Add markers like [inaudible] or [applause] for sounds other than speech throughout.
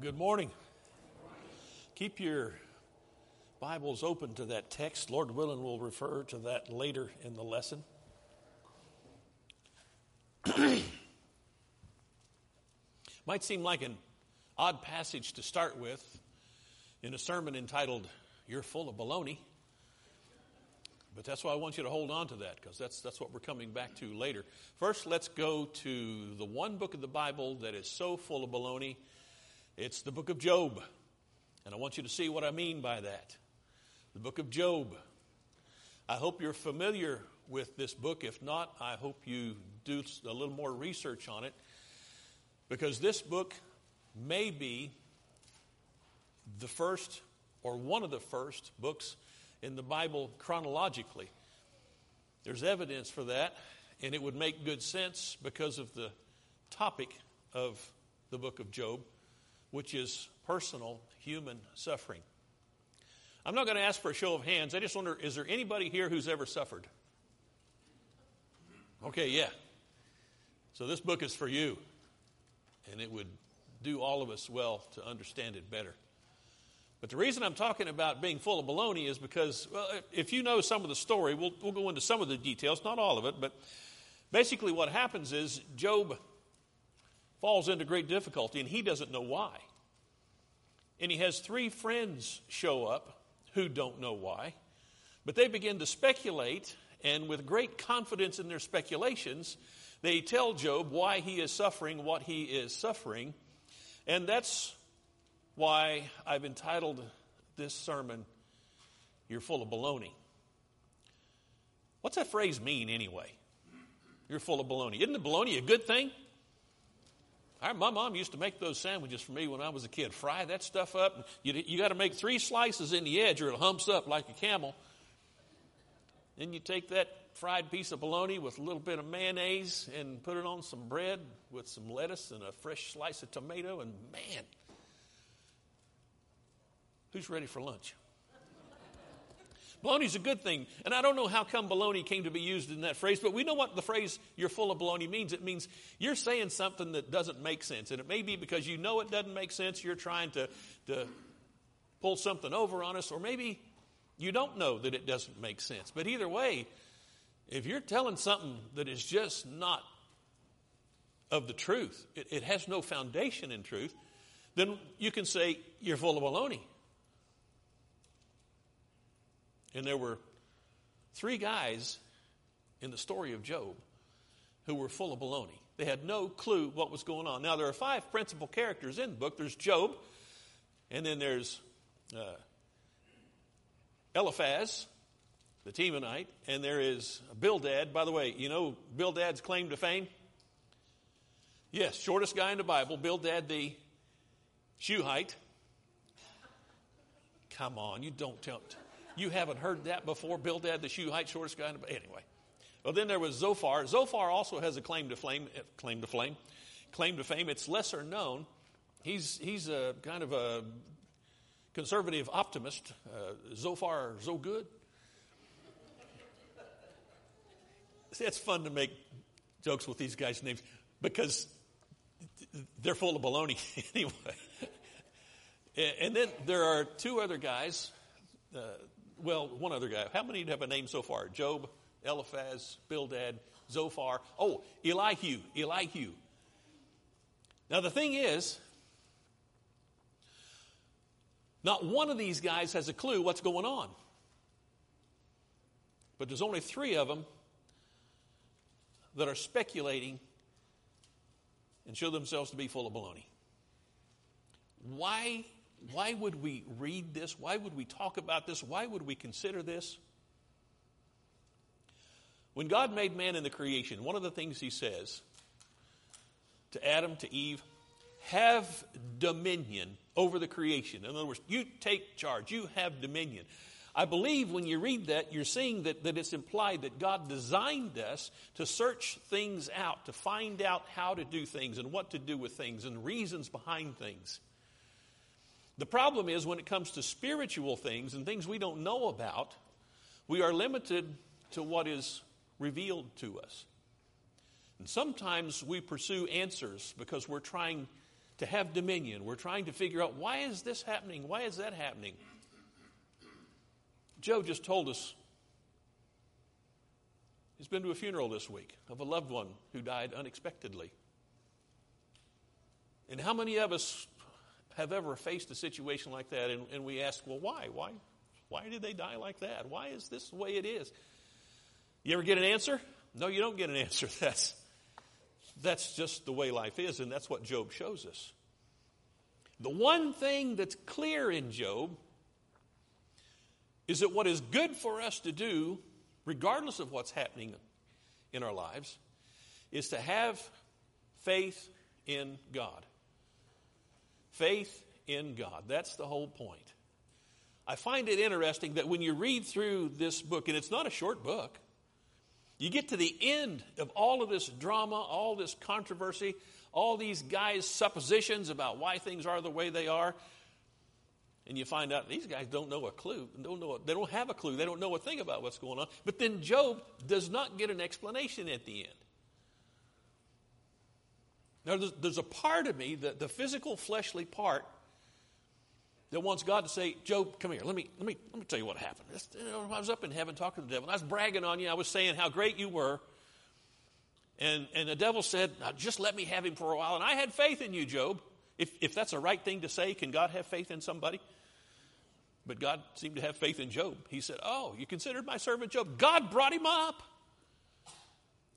Good morning. Keep your Bibles open to that text. Lord willing, we'll refer to that later in the lesson. [clears throat] Might seem like an odd passage to start with in a sermon entitled, You're Full of Baloney. But that's why I want you to hold on to that because that's, that's what we're coming back to later. First, let's go to the one book of the Bible that is so full of baloney. It's the book of Job. And I want you to see what I mean by that. The book of Job. I hope you're familiar with this book. If not, I hope you do a little more research on it because this book may be the first or one of the first books in the Bible chronologically. There's evidence for that, and it would make good sense because of the topic of the book of Job, which is personal human suffering. I'm not going to ask for a show of hands. I just wonder is there anybody here who's ever suffered? Okay, yeah. So this book is for you, and it would do all of us well to understand it better. But the reason I'm talking about being full of baloney is because, well, if you know some of the story, we'll, we'll go into some of the details, not all of it, but basically what happens is Job falls into great difficulty and he doesn't know why. And he has three friends show up who don't know why, but they begin to speculate, and with great confidence in their speculations, they tell Job why he is suffering what he is suffering. And that's why I've entitled this sermon, You're Full of Baloney. What's that phrase mean anyway? You're full of baloney. Isn't the baloney a good thing? My mom used to make those sandwiches for me when I was a kid. Fry that stuff up. You, you got to make three slices in the edge or it humps up like a camel. Then you take that fried piece of bologna with a little bit of mayonnaise and put it on some bread with some lettuce and a fresh slice of tomato, and man, Who's ready for lunch? Baloney's a good thing. And I don't know how come baloney came to be used in that phrase, but we know what the phrase you're full of baloney means. It means you're saying something that doesn't make sense. And it may be because you know it doesn't make sense, you're trying to, to pull something over on us, or maybe you don't know that it doesn't make sense. But either way, if you're telling something that is just not of the truth, it, it has no foundation in truth, then you can say you're full of baloney. And there were three guys in the story of Job who were full of baloney. They had no clue what was going on. Now, there are five principal characters in the book there's Job, and then there's uh, Eliphaz, the Temanite, and there is Bildad. By the way, you know Bildad's claim to fame? Yes, shortest guy in the Bible, Bildad the Shuhite. Come on, you don't tell. You haven't heard that before. Bildad, the Shuhite, shortest guy. Anyway. Well, then there was Zophar. Zophar also has a claim to flame, eh, claim to flame, claim to fame. It's lesser known. He's, he's a kind of a conservative optimist. Uh, Zophar, so good. See, it's fun to make jokes with these guys' names because they're full of baloney [laughs] anyway. and then there are two other guys. Uh, well, one other guy. How many have a name so far? Job, Eliphaz, Bildad, Zophar. Oh, Elihu, Elihu. Now the thing is, not one of these guys has a clue what's going on. But there's only three of them that are speculating and show themselves to be full of baloney. Why why would we read this? Why would we talk about this? Why would we consider this? When God made man in the creation, one of the things he says to Adam, to Eve, have dominion over the creation. In other words, you take charge, you have dominion. I believe when you read that, you're seeing that, that it's implied that God designed us to search things out, to find out how to do things and what to do with things and reasons behind things. The problem is when it comes to spiritual things and things we don't know about, we are limited to what is revealed to us. And sometimes we pursue answers because we're trying to have dominion. We're trying to figure out why is this happening? Why is that happening? Joe just told us he's been to a funeral this week of a loved one who died unexpectedly. And how many of us have ever faced a situation like that and, and we ask, well, why? Why? Why did they die like that? Why is this the way it is? You ever get an answer? No, you don't get an answer. [laughs] That's, that's just the way life is, and that's what Job shows us. The one thing that's clear in Job is that what is good for us to do, regardless of what's happening in our lives, is to have faith in God. Faith in God. That's the whole point. I find it interesting that when you read through this book, and it's not a short book, you get to the end of all of this drama, all this controversy, all these guys' suppositions about why things are the way they are, and you find out these guys don't know a clue. Don't know, they don't have a clue. They don't know a thing about what's going on. But then Job does not get an explanation at the end. Now, there's, there's a part of me, the, the physical, fleshly part, that wants God to say, Job, come here. Let me, let me, let me tell you what happened. You know, I was up in heaven talking to the devil. I was bragging on you. I was saying how great you were. And, and the devil said, now just let me have him for a while. And I had faith in you, Job. If, if that's a right thing to say, can God have faith in somebody? But God seemed to have faith in Job. He said, Oh, you considered my servant Job. God brought him up.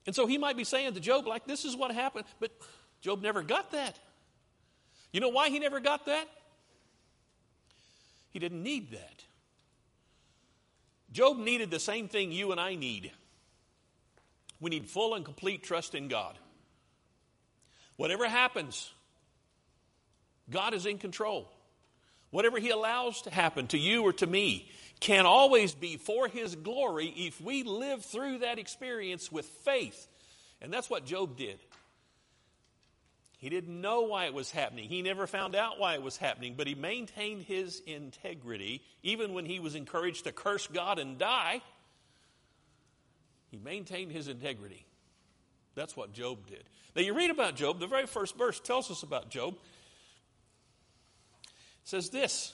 And so he might be saying to Job, like, this is what happened. But Job never got that. You know why he never got that? He didn't need that. Job needed the same thing you and I need. We need full and complete trust in God. Whatever happens, God is in control. Whatever He allows to happen to you or to me can always be for His glory if we live through that experience with faith. And that's what Job did. He didn't know why it was happening. He never found out why it was happening, but he maintained his integrity even when he was encouraged to curse God and die. He maintained his integrity. That's what Job did. Now, you read about Job, the very first verse tells us about Job. It says this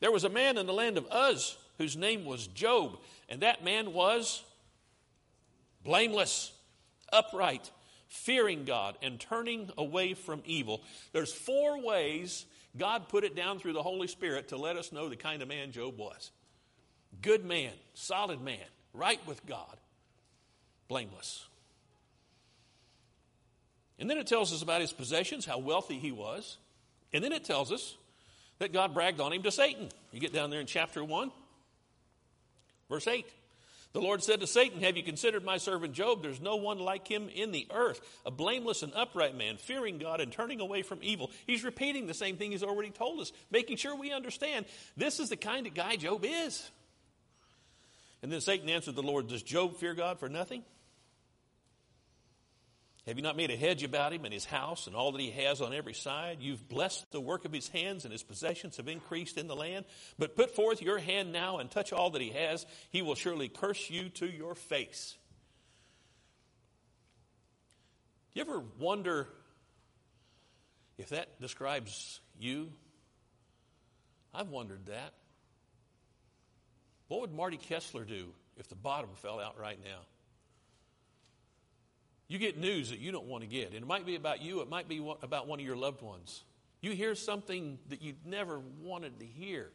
There was a man in the land of Uz whose name was Job, and that man was blameless, upright fearing God and turning away from evil. There's four ways God put it down through the Holy Spirit to let us know the kind of man Job was. Good man, solid man, right with God, blameless. And then it tells us about his possessions, how wealthy he was. And then it tells us that God bragged on him to Satan. You get down there in chapter 1, verse 8. The Lord said to Satan, Have you considered my servant Job? There's no one like him in the earth, a blameless and upright man, fearing God and turning away from evil. He's repeating the same thing he's already told us, making sure we understand this is the kind of guy Job is. And then Satan answered the Lord, Does Job fear God for nothing? Have you not made a hedge about him and his house and all that he has on every side? You've blessed the work of his hands, and his possessions have increased in the land. But put forth your hand now and touch all that he has. He will surely curse you to your face. Do you ever wonder if that describes you? I've wondered that. What would Marty Kessler do if the bottom fell out right now? You get news that you don't want to get. And it might be about you, it might be about one of your loved ones. You hear something that you never wanted to hear.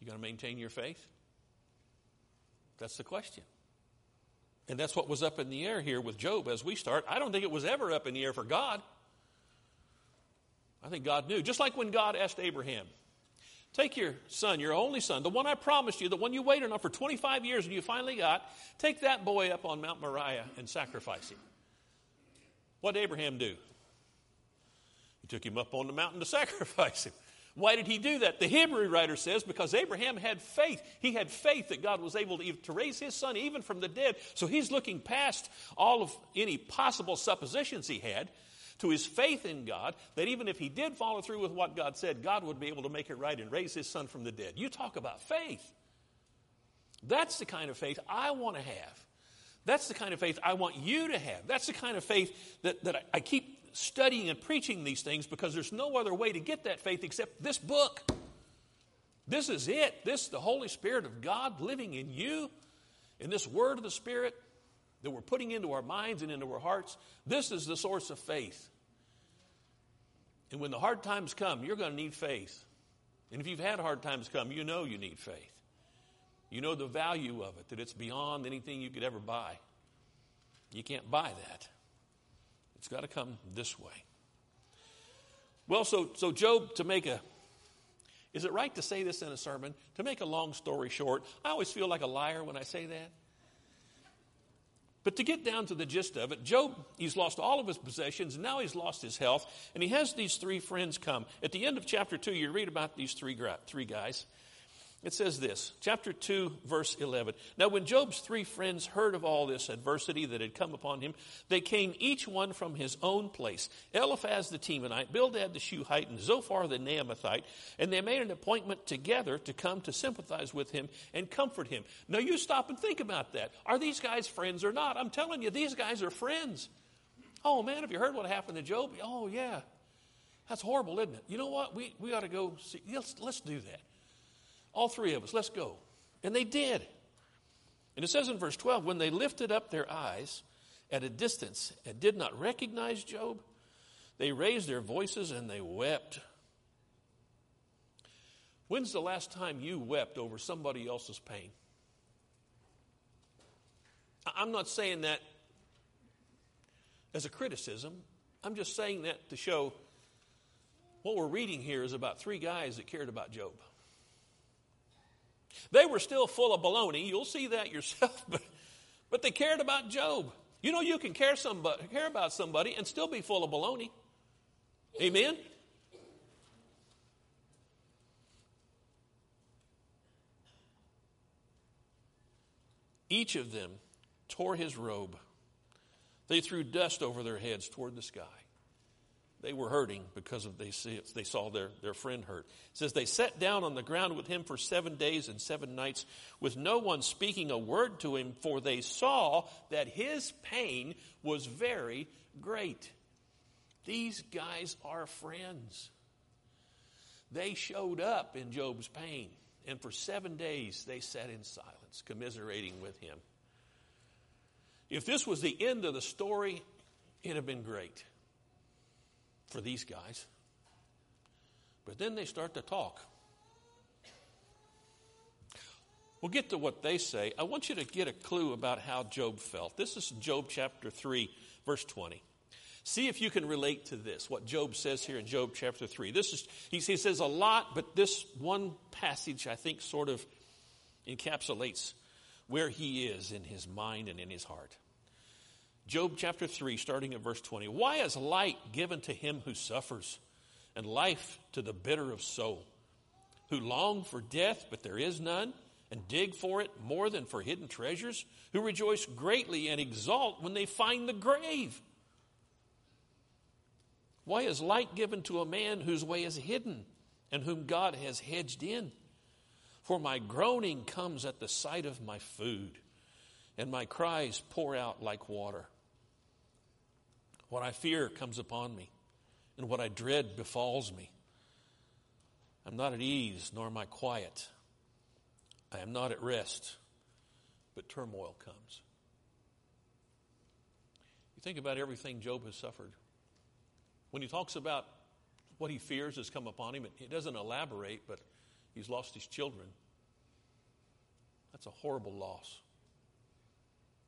You going to maintain your faith? That's the question. And that's what was up in the air here with Job as we start. I don't think it was ever up in the air for God. I think God knew. Just like when God asked Abraham, Take your son, your only son, the one I promised you, the one you waited on for 25 years and you finally got, take that boy up on Mount Moriah and sacrifice him. What did Abraham do? He took him up on the mountain to [laughs] sacrifice him. Why did he do that? The Hebrew writer says because Abraham had faith. He had faith that God was able to, to raise his son even from the dead. So he's looking past all of any possible suppositions he had to his faith in God that even if he did follow through with what God said, God would be able to make it right and raise his son from the dead. You talk about faith. That's the kind of faith I want to have. That's the kind of faith I want you to have. That's the kind of faith that, that I, I keep studying and preaching these things because there's no other way to get that faith except this book. This is it. This the Holy Spirit of God living in you, in this word of the Spirit that we're putting into our minds and into our hearts. This is the source of faith. And when the hard times come, you're going to need faith. And if you've had hard times come, you know you need faith. You know the value of it, that it's beyond anything you could ever buy. You can't buy that. It's got to come this way. Well, so, so Job, to make a, is it right to say this in a sermon? To make a long story short, I always feel like a liar when I say that. But to get down to the gist of it, Job, he's lost all of his possessions, and now he's lost his health, and he has these three friends come. At the end of chapter 2, you read about these three, three guys. It says this, chapter 2, verse 11. Now, when Job's three friends heard of all this adversity that had come upon him, they came each one from his own place Eliphaz the Temanite, Bildad the Shuhite, and Zophar the Naamathite, and they made an appointment together to come to sympathize with him and comfort him. Now, you stop and think about that. Are these guys friends or not? I'm telling you, these guys are friends. Oh, man, have you heard what happened to Job? Oh, yeah. That's horrible, isn't it? You know what? We, we ought to go see. Let's, let's do that. All three of us, let's go. And they did. And it says in verse 12 when they lifted up their eyes at a distance and did not recognize Job, they raised their voices and they wept. When's the last time you wept over somebody else's pain? I'm not saying that as a criticism. I'm just saying that to show what we're reading here is about three guys that cared about Job. They were still full of baloney. You'll see that yourself, [laughs] but, but they cared about Job. You know, you can care, somebody, care about somebody and still be full of baloney. Amen? Each of them tore his robe. They threw dust over their heads toward the sky. They were hurting because of they, see, they saw their, their friend hurt. It says they sat down on the ground with him for seven days and seven nights with no one speaking a word to him, for they saw that his pain was very great. These guys are friends. They showed up in Job's pain, and for seven days they sat in silence, commiserating with him. If this was the end of the story, it'd have been great for these guys. But then they start to talk. We'll get to what they say. I want you to get a clue about how Job felt. This is Job chapter 3, verse 20. See if you can relate to this, what Job says here in Job chapter 3. This is, he says a lot, but this one passage I think sort of encapsulates where he is in his mind and in his heart. Job chapter 3, starting at verse 20. Why is light given to him who suffers, and life to the bitter of soul, who long for death, but there is none, and dig for it more than for hidden treasures, who rejoice greatly and exult when they find the grave? Why is light given to a man whose way is hidden, and whom God has hedged in? For my groaning comes at the sight of my food, and my cries pour out like water. What I fear comes upon me, and what I dread befalls me. I'm not at ease, nor am I quiet. I am not at rest, but turmoil comes. You think about everything Job has suffered. When he talks about what he fears has come upon him, he doesn't elaborate, but he's lost his children. That's a horrible loss.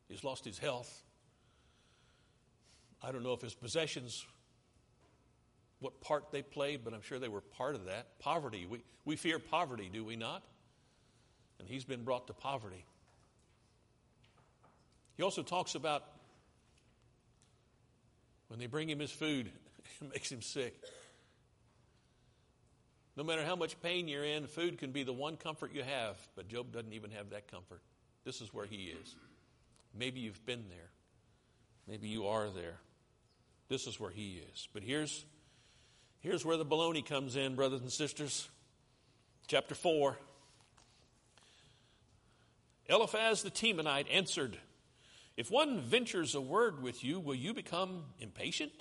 He's lost his health. I don't know if his possessions, what part they played, but I'm sure they were part of that. Poverty. We, we fear poverty, do we not? And he's been brought to poverty. He also talks about when they bring him his food, [laughs] it makes him sick. No matter how much pain you're in, food can be the one comfort you have, but Job doesn't even have that comfort. This is where he is. Maybe you've been there. Maybe you are there. This is where he is. But here's, here's where the baloney comes in, brothers and sisters. Chapter 4. Eliphaz the Temanite answered, If one ventures a word with you, will you become impatient?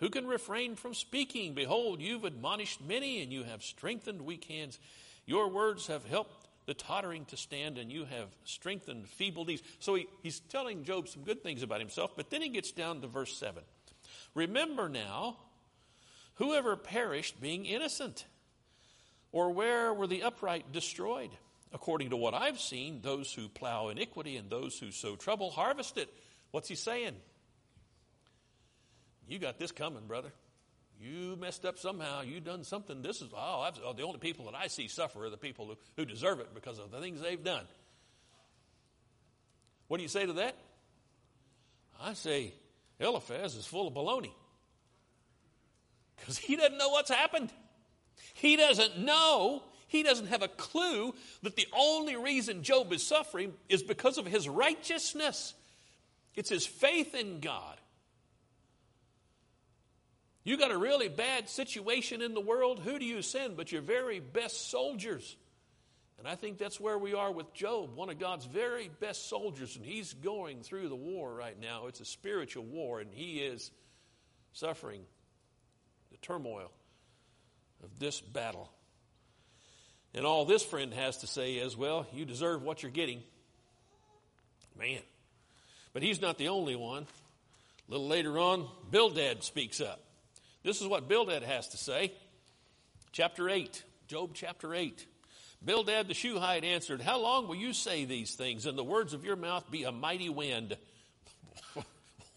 Who can refrain from speaking? Behold, you've admonished many, and you have strengthened weak hands. Your words have helped the tottering to stand, and you have strengthened feeble knees. So he, he's telling Job some good things about himself, but then he gets down to verse 7. Remember now, whoever perished being innocent, or where were the upright destroyed? According to what I've seen, those who plow iniquity and those who sow trouble harvest it. What's he saying? You got this coming, brother. You messed up somehow. You done something. This is, oh, I've, oh, the only people that I see suffer are the people who, who deserve it because of the things they've done. What do you say to that? I say, Eliphaz is full of baloney. Because he doesn't know what's happened. He doesn't know he doesn't have a clue that the only reason Job is suffering is because of his righteousness. It's his faith in God. You got a really bad situation in the world, who do you send but your very best soldiers? And I think that's where we are with Job, one of God's very best soldiers, and he's going through the war right now. It's a spiritual war, and he is suffering the turmoil of this battle. And all this friend has to say is, well, you deserve what you're getting. Man. But he's not the only one. A little later on, Bildad speaks up. This is what Bildad has to say. Chapter 8, Job chapter 8. Bildad the Shuhite answered, How long will you say these things, and the words of your mouth be a mighty wind?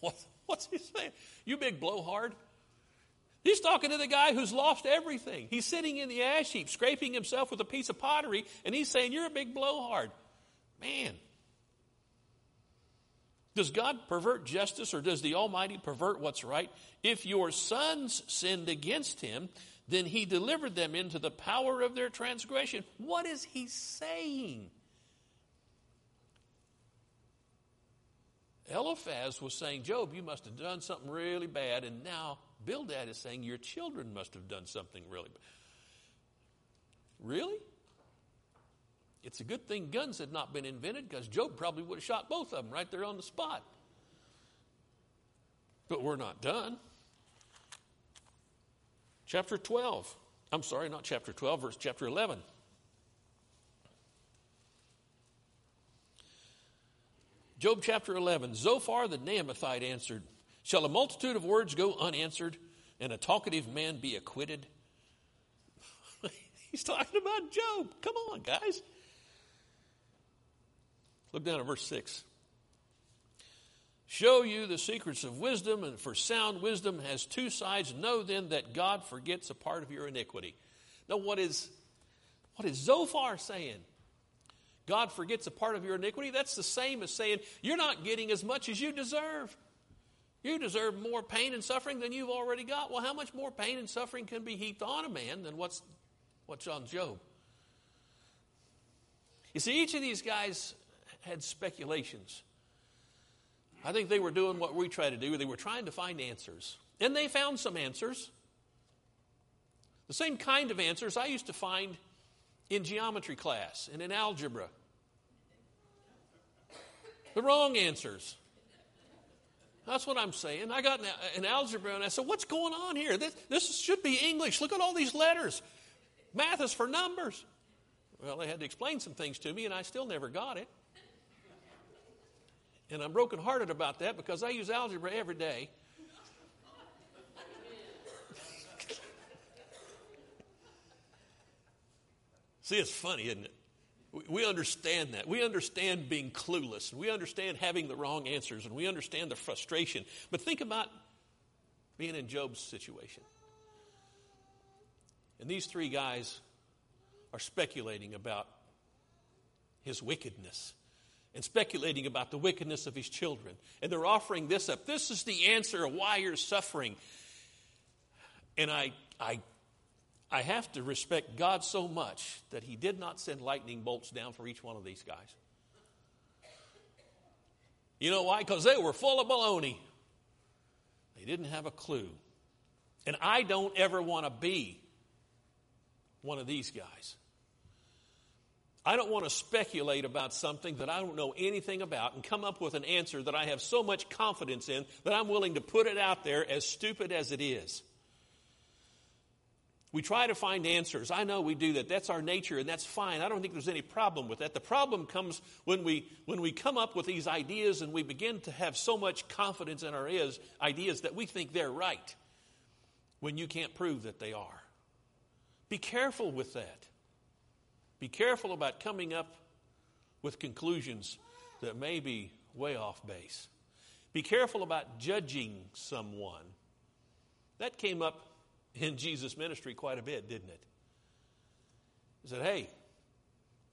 [laughs] What's he saying? You big blowhard? He's talking to the guy who's lost everything. He's sitting in the ash heap, scraping himself with a piece of pottery, and he's saying, You're a big blowhard. Man. Does God pervert justice or does the Almighty pervert what's right? If your sons sinned against him, then he delivered them into the power of their transgression. What is he saying? Eliphaz was saying, Job, you must have done something really bad, and now Bildad is saying your children must have done something really bad. Really? It's a good thing guns had not been invented because Job probably would have shot both of them right there on the spot. But we're not done. Chapter 12. I'm sorry, not chapter 12, verse chapter 11. Job chapter 11. Zophar the Naamathite answered, Shall a multitude of words go unanswered and a talkative man be acquitted? [laughs] He's talking about Job. Come on, guys. Look down at verse 6. Show you the secrets of wisdom, and for sound wisdom has two sides. Know then that God forgets a part of your iniquity. Now, what is, what is Zophar saying? God forgets a part of your iniquity? That's the same as saying you're not getting as much as you deserve. You deserve more pain and suffering than you've already got. Well, how much more pain and suffering can be heaped on a man than what's, what's on Job? You see, each of these guys had speculations. I think they were doing what we try to do. They were trying to find answers. And they found some answers. The same kind of answers I used to find in geometry class and in algebra. The wrong answers. That's what I'm saying. I got an, algebra and I said, What's going on here? This, this should be English. Look at all these letters. Math is for numbers. Well, they had to explain some things to me, and I still never got it. And I'm brokenhearted about that because I use algebra every day. [laughs] See, it's funny, isn't it? We understand that. We understand being clueless. We understand having the wrong answers. And we understand the frustration. But think about being in Job's situation. And these three guys are speculating about his wickedness and speculating about the wickedness of his children. And they're offering this up. This is the answer of why you're suffering. And I, I I have to respect God so much that He did not send lightning bolts down for each one of these guys. You know why? Because they were full of baloney. They didn't have a clue. And I don't ever want to be one of these guys. I don't want to speculate about something that I don't know anything about and come up with an answer that I have so much confidence in that I'm willing to put it out there as stupid as it is. We try to find answers. I know we do that. That's our nature, and that's fine. I don't think there's any problem with that. The problem comes when we, when we come up with these ideas and we begin to have so much confidence in our is, ideas that we think they're right when you can't prove that they are. Be careful with that. Be careful about coming up with conclusions that may be way off base. Be careful about judging someone. That came up in Jesus' ministry quite a bit, didn't it? He said, Hey,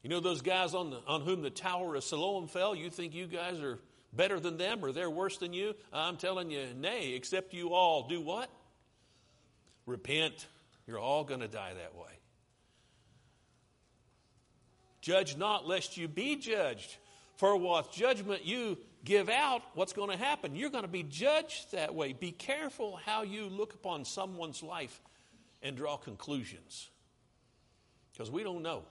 you know those guys on, the, on whom the tower of Siloam fell? You think you guys are better than them or they're worse than you? I'm telling you, nay, except you all do what? Repent. You're all going to die that way. Judge not, lest you be judged. For what judgment you give out, what's going to happen? You're going to be judged that way. Be careful how you look upon someone's life and draw conclusions. Because we don't know.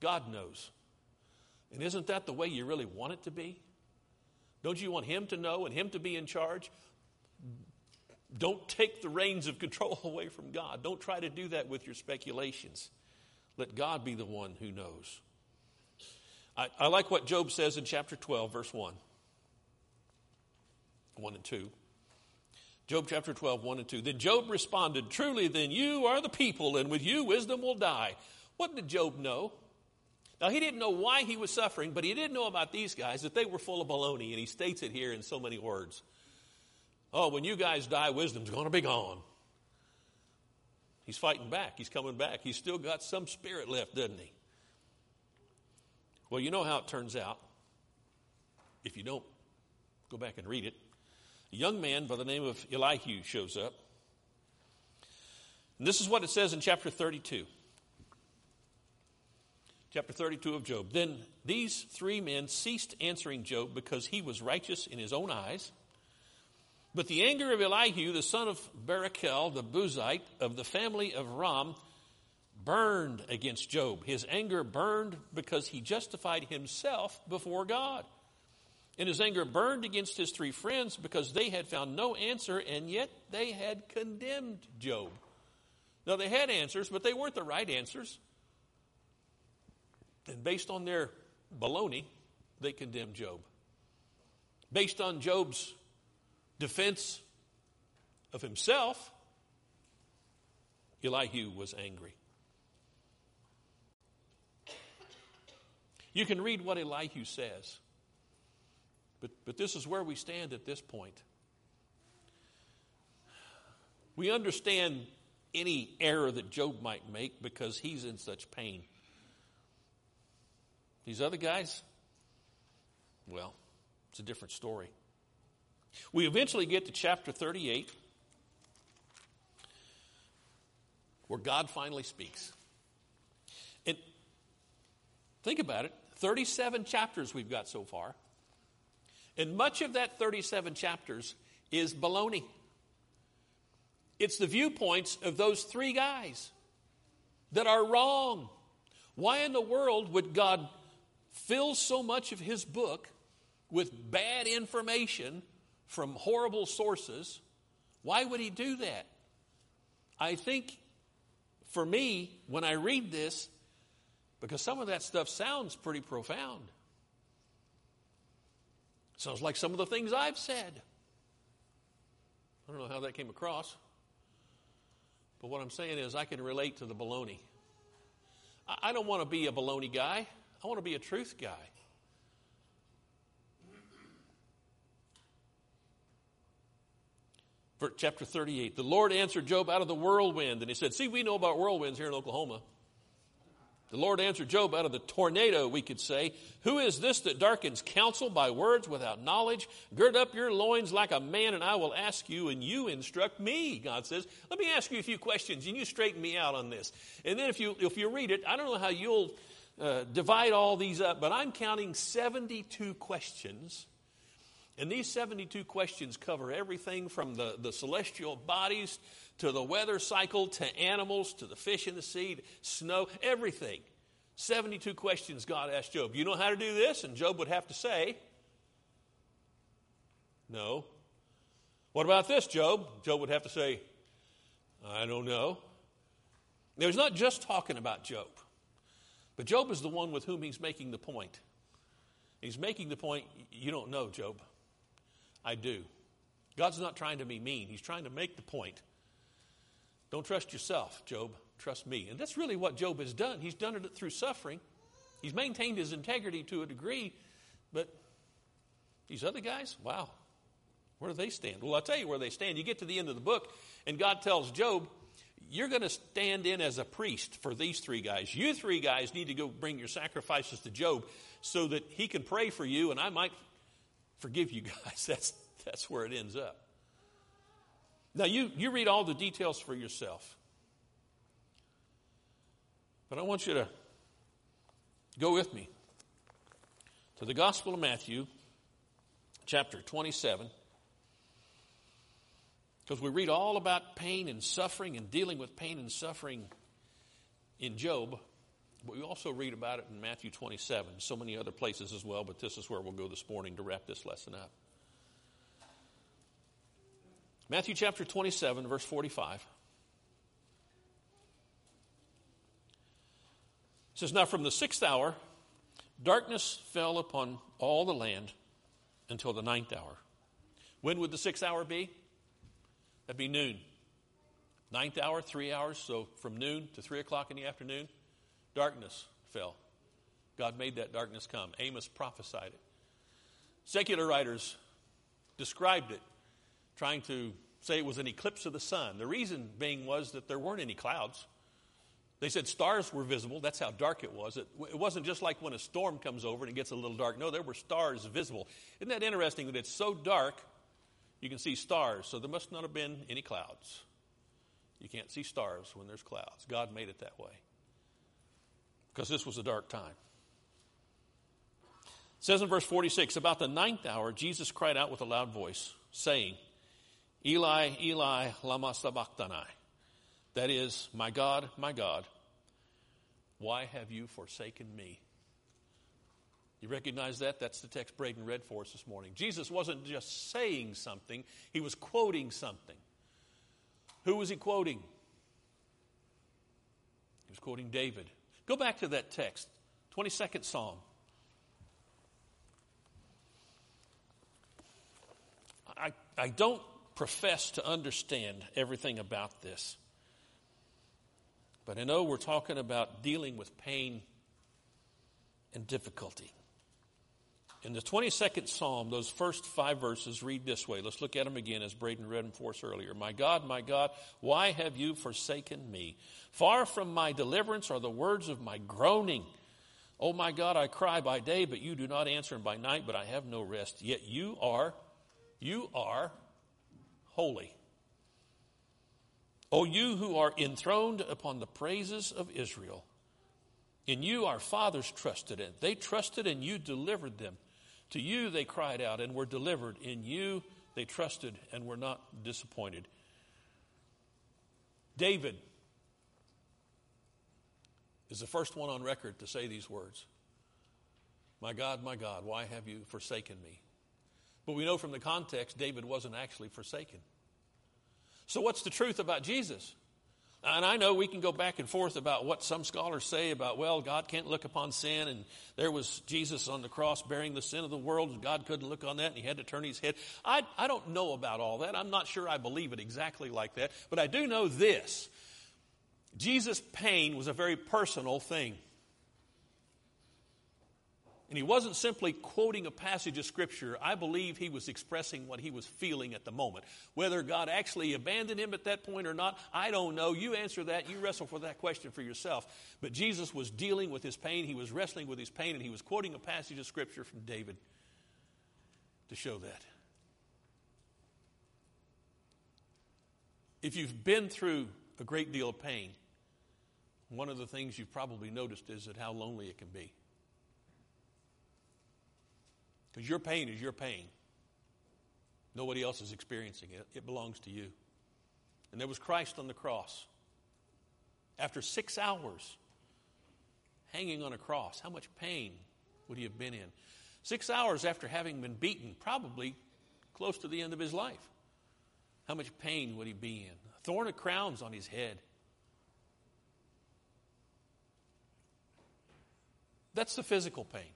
God knows. And isn't that the way you really want it to be? Don't you want Him to know and Him to be in charge? Don't take the reins of control [laughs] away from God. Don't try to do that with your speculations. Let God be the one who knows. I, I like what Job says in chapter 12, verse 1. 1 and 2. Job chapter 12, 1 and 2. Then Job responded, Truly, then you are the people, and with you wisdom will die. What did Job know? Now, he didn't know why he was suffering, but he did know about these guys that they were full of baloney, and he states it here in so many words. Oh, when you guys die, wisdom's going to be gone. He's fighting back. He's coming back. He's still got some spirit left, doesn't he? Well, you know how it turns out. If you don't, go back and read it. A young man by the name of Elihu shows up. And this is what it says in chapter 32. Chapter 32 of Job. Then these three men ceased answering Job because he was righteous in his own eyes. But the anger of Elihu, the son of Barachel, the Buzite of the family of Ram, burned against Job. His anger burned because he justified himself before God. And his anger burned against his three friends because they had found no answer and yet they had condemned Job. Now, they had answers, but they weren't the right answers. And based on their baloney, they condemned Job. Based on Job's defense of himself, Elihu was angry. You can read what Elihu says. But, but this is where we stand at this point. We understand any error that Job might make because he's in such pain. These other guys, well, it's a different story. We eventually get to chapter 38, where God finally speaks. And think about it 37 chapters we've got so far. And much of that 37 chapters is baloney. It's the viewpoints of those three guys that are wrong. Why in the world would God fill so much of his book with bad information from horrible sources? Why would he do that? I think for me, when I read this, because some of that stuff sounds pretty profound. Sounds like some of the things I've said. I don't know how that came across. But what I'm saying is, I can relate to the baloney. I don't want to be a baloney guy, I want to be a truth guy. Chapter 38. The Lord answered Job out of the whirlwind, and he said, See, we know about whirlwinds here in Oklahoma. The Lord answered Job out of the tornado, we could say. Who is this that darkens counsel by words without knowledge? Gird up your loins like a man, and I will ask you, and you instruct me, God says. Let me ask you a few questions, and you straighten me out on this. And then if you, if you read it, I don't know how you'll uh, divide all these up, but I'm counting 72 questions. And these 72 questions cover everything from the, the celestial bodies to the weather cycle, to animals, to the fish in the sea, snow, everything. 72 questions God asked Job. You know how to do this? And Job would have to say, No. What about this, Job? Job would have to say, I don't know. Now, he's not just talking about Job, but Job is the one with whom he's making the point. He's making the point, you don't know, Job. I do. God's not trying to be mean, he's trying to make the point. Don't trust yourself, Job. Trust me. And that's really what Job has done. He's done it through suffering. He's maintained his integrity to a degree, but these other guys, wow, where do they stand? Well, I'll tell you where they stand. You get to the end of the book, and God tells Job, You're going to stand in as a priest for these three guys. You three guys need to go bring your sacrifices to Job so that he can pray for you, and I might forgive you guys. [laughs] That's, that's where it ends up. Now, you, you read all the details for yourself. But I want you to go with me to the Gospel of Matthew, chapter 27. Because we read all about pain and suffering and dealing with pain and suffering in Job, but we also read about it in Matthew 27, so many other places as well, but this is where we'll go this morning to wrap this lesson up. Matthew chapter 27, verse 45. It says, Now from the sixth hour, darkness fell upon all the land until the ninth hour. When would the sixth hour be? That'd be noon. Ninth hour, three hours, so from noon to three o'clock in the afternoon, darkness fell. God made that darkness come. Amos prophesied it. Secular writers described it, trying to say it was an eclipse of the sun. The reason being was that there weren't any clouds. They said stars were visible. That's how dark it was. It, it, wasn't just like when a storm comes over and it gets a little dark. No, there were stars visible. Isn't that interesting that it's so dark you can see stars? So there must not have been any clouds. You can't see stars when there's clouds. God made it that way because this was a dark time. It says in verse 46 About the ninth hour, Jesus cried out with a loud voice, saying, Eli, Eli, lama sabachthani. That is, my God, my God, why have you forsaken me? You recognize that? That's the text Braden read for us this morning. Jesus wasn't just saying something, he was quoting something. Who was he quoting? He was quoting David. Go back to that text, 22nd Psalm. I, I don't profess to understand everything about this. But I know we're talking about dealing with pain and difficulty. In the 22nd Psalm, those first five verses read this way. Let's look at them again as Braden read them for us earlier. My God, my God, why have you forsaken me? Far from my deliverance are the words of my groaning. Oh my God, I cry by day, but you do not answer, and by night, but I have no rest. Yet you are, you are holy. O you who are enthroned upon the praises of Israel, in you our fathers trusted, and they trusted, and you delivered them. To you they cried out and were delivered. In you they trusted and were not disappointed. David is the first one on record to say these words My God, my God, why have you forsaken me? But we know from the context, David wasn't actually forsaken. So, what's the truth about Jesus? And I know we can go back and forth about what some scholars say about, well, God can't look upon sin, and there was Jesus on the cross bearing the sin of the world, and God couldn't look on that, and he had to turn his head. I, I don't know about all that. I'm not sure I believe it exactly like that. But I do know this Jesus' pain was a very personal thing. And he wasn't simply quoting a passage of Scripture. I believe he was expressing what he was feeling at the moment. Whether God actually abandoned him at that point or not, I don't know. You answer that. You wrestle for that question for yourself. But Jesus was dealing with his pain. He was wrestling with his pain, and he was quoting a passage of Scripture from David to show that. If you've been through a great deal of pain, one of the things you've probably noticed is that how lonely it can be. Because your pain is your pain. Nobody else is experiencing it, it belongs to you. And there was Christ on the cross. After six hours, hanging on a cross, how much pain would he have been in? Six hours after having been beaten, probably close to the end of his life. How much pain would he be in? A thorn of crowns on his head. That's the physical pain.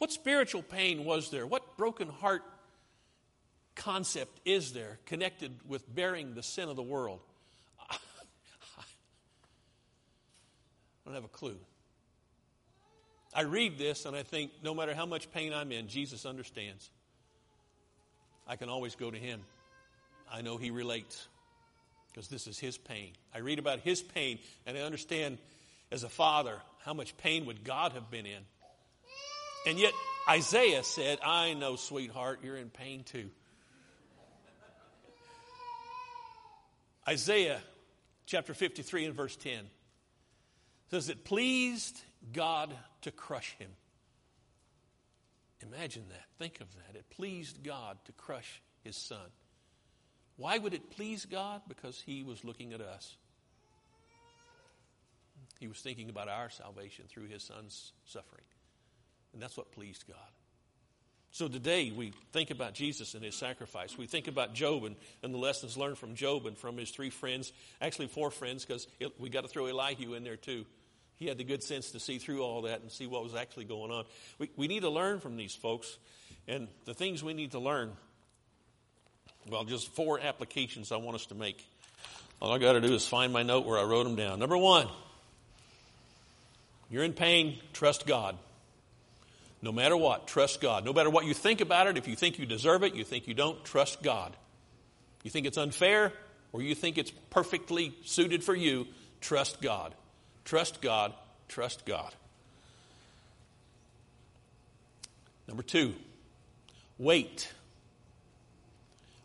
What spiritual pain was there? What broken heart concept is there connected with bearing the sin of the world? I don't have a clue. I read this and I think no matter how much pain I'm in, Jesus understands. I can always go to Him. I know He relates because this is His pain. I read about His pain and I understand as a father how much pain would God have been in. And yet Isaiah said, I know, sweetheart, you're in pain too. Isaiah chapter 53 and verse 10 says, It pleased God to crush him. Imagine that. Think of that. It pleased God to crush his son. Why would it please God? Because he was looking at us. He was thinking about our salvation through his son's suffering. And that's what pleased God. So today we think about Jesus and his sacrifice. We think about Job and, and the lessons learned from Job and from his three friends, actually four friends, because we got to throw Elihu in there too. He had the good sense to see through all that and see what was actually going on. We, we need to learn from these folks. And the things we need to learn, well, just four applications I want us to make. All I got to do is find my note where I wrote them down. Number one, you're in pain, trust God. No matter what, trust God. No matter what you think about it, if you think you deserve it, you think you don't, trust God. You think it's unfair, or you think it's perfectly suited for you, trust God. Trust God, trust God. Number two, wait.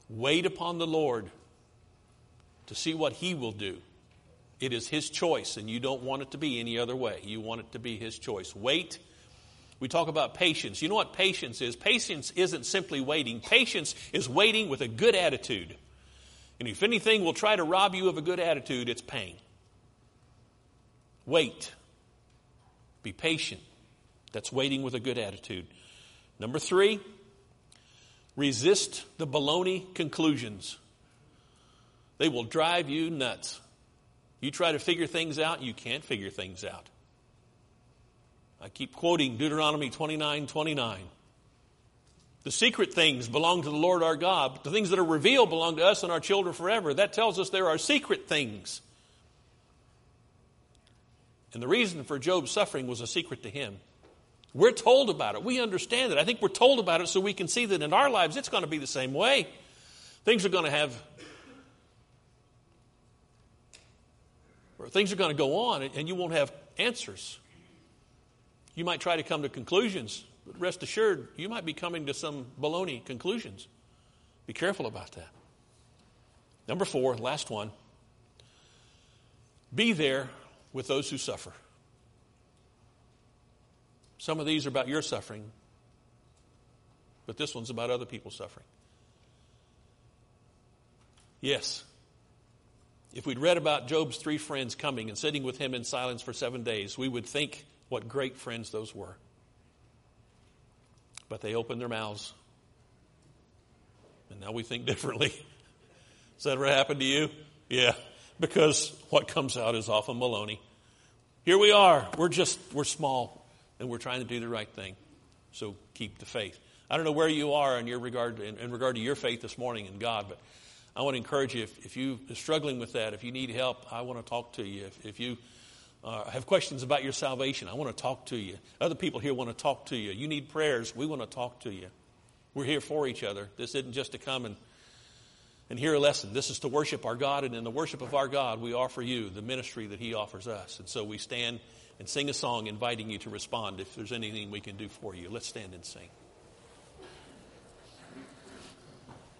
Wait upon the Lord to see what He will do. It is His choice, and you don't want it to be any other way. You want it to be His choice. Wait. We talk about patience. You know what patience is? Patience isn't simply waiting, patience is waiting with a good attitude. And if anything will try to rob you of a good attitude, it's pain. Wait. Be patient. That's waiting with a good attitude. Number three, resist the baloney conclusions. They will drive you nuts. You try to figure things out, you can't figure things out. I keep quoting Deuteronomy 29 29. The secret things belong to the Lord our God, but the things that are revealed belong to us and our children forever. That tells us there are secret things. And the reason for Job's suffering was a secret to him. We're told about it. We understand it. I think we're told about it so we can see that in our lives it's going to be the same way. Things are going to have or things are going to go on and you won't have answers. You might try to come to conclusions, but rest assured, you might be coming to some baloney conclusions. Be careful about that. Number four, last one. Be there with those who suffer. Some of these are about your suffering, but this one's about other people's suffering. Yes, if we'd read about Job's three friends coming and sitting with him in silence for seven days, we would think what great friends those were. But they opened their mouths. And now we think [laughs] differently. Has that ever happened to you? Yeah, because what comes out is often baloney. Here we are. We're just, we're small, and we're trying to do the right thing. So keep the faith. I don't know where you are in your regard in, in regard to your faith this morning in God, but I want to encourage you if, if you're struggling with that, if you need help, I want to talk to you. If, if you uh, have questions about your salvation, I want to talk to you. Other people here want to talk to you. You need prayers, we want to talk to you. We're here for each other. This isn't just to come and, and hear a lesson. This is to worship our God, and in the worship of our God, we offer you the ministry that He offers us. And so we stand and sing a song inviting you to respond if there's anything we can do for you. Let's stand and sing.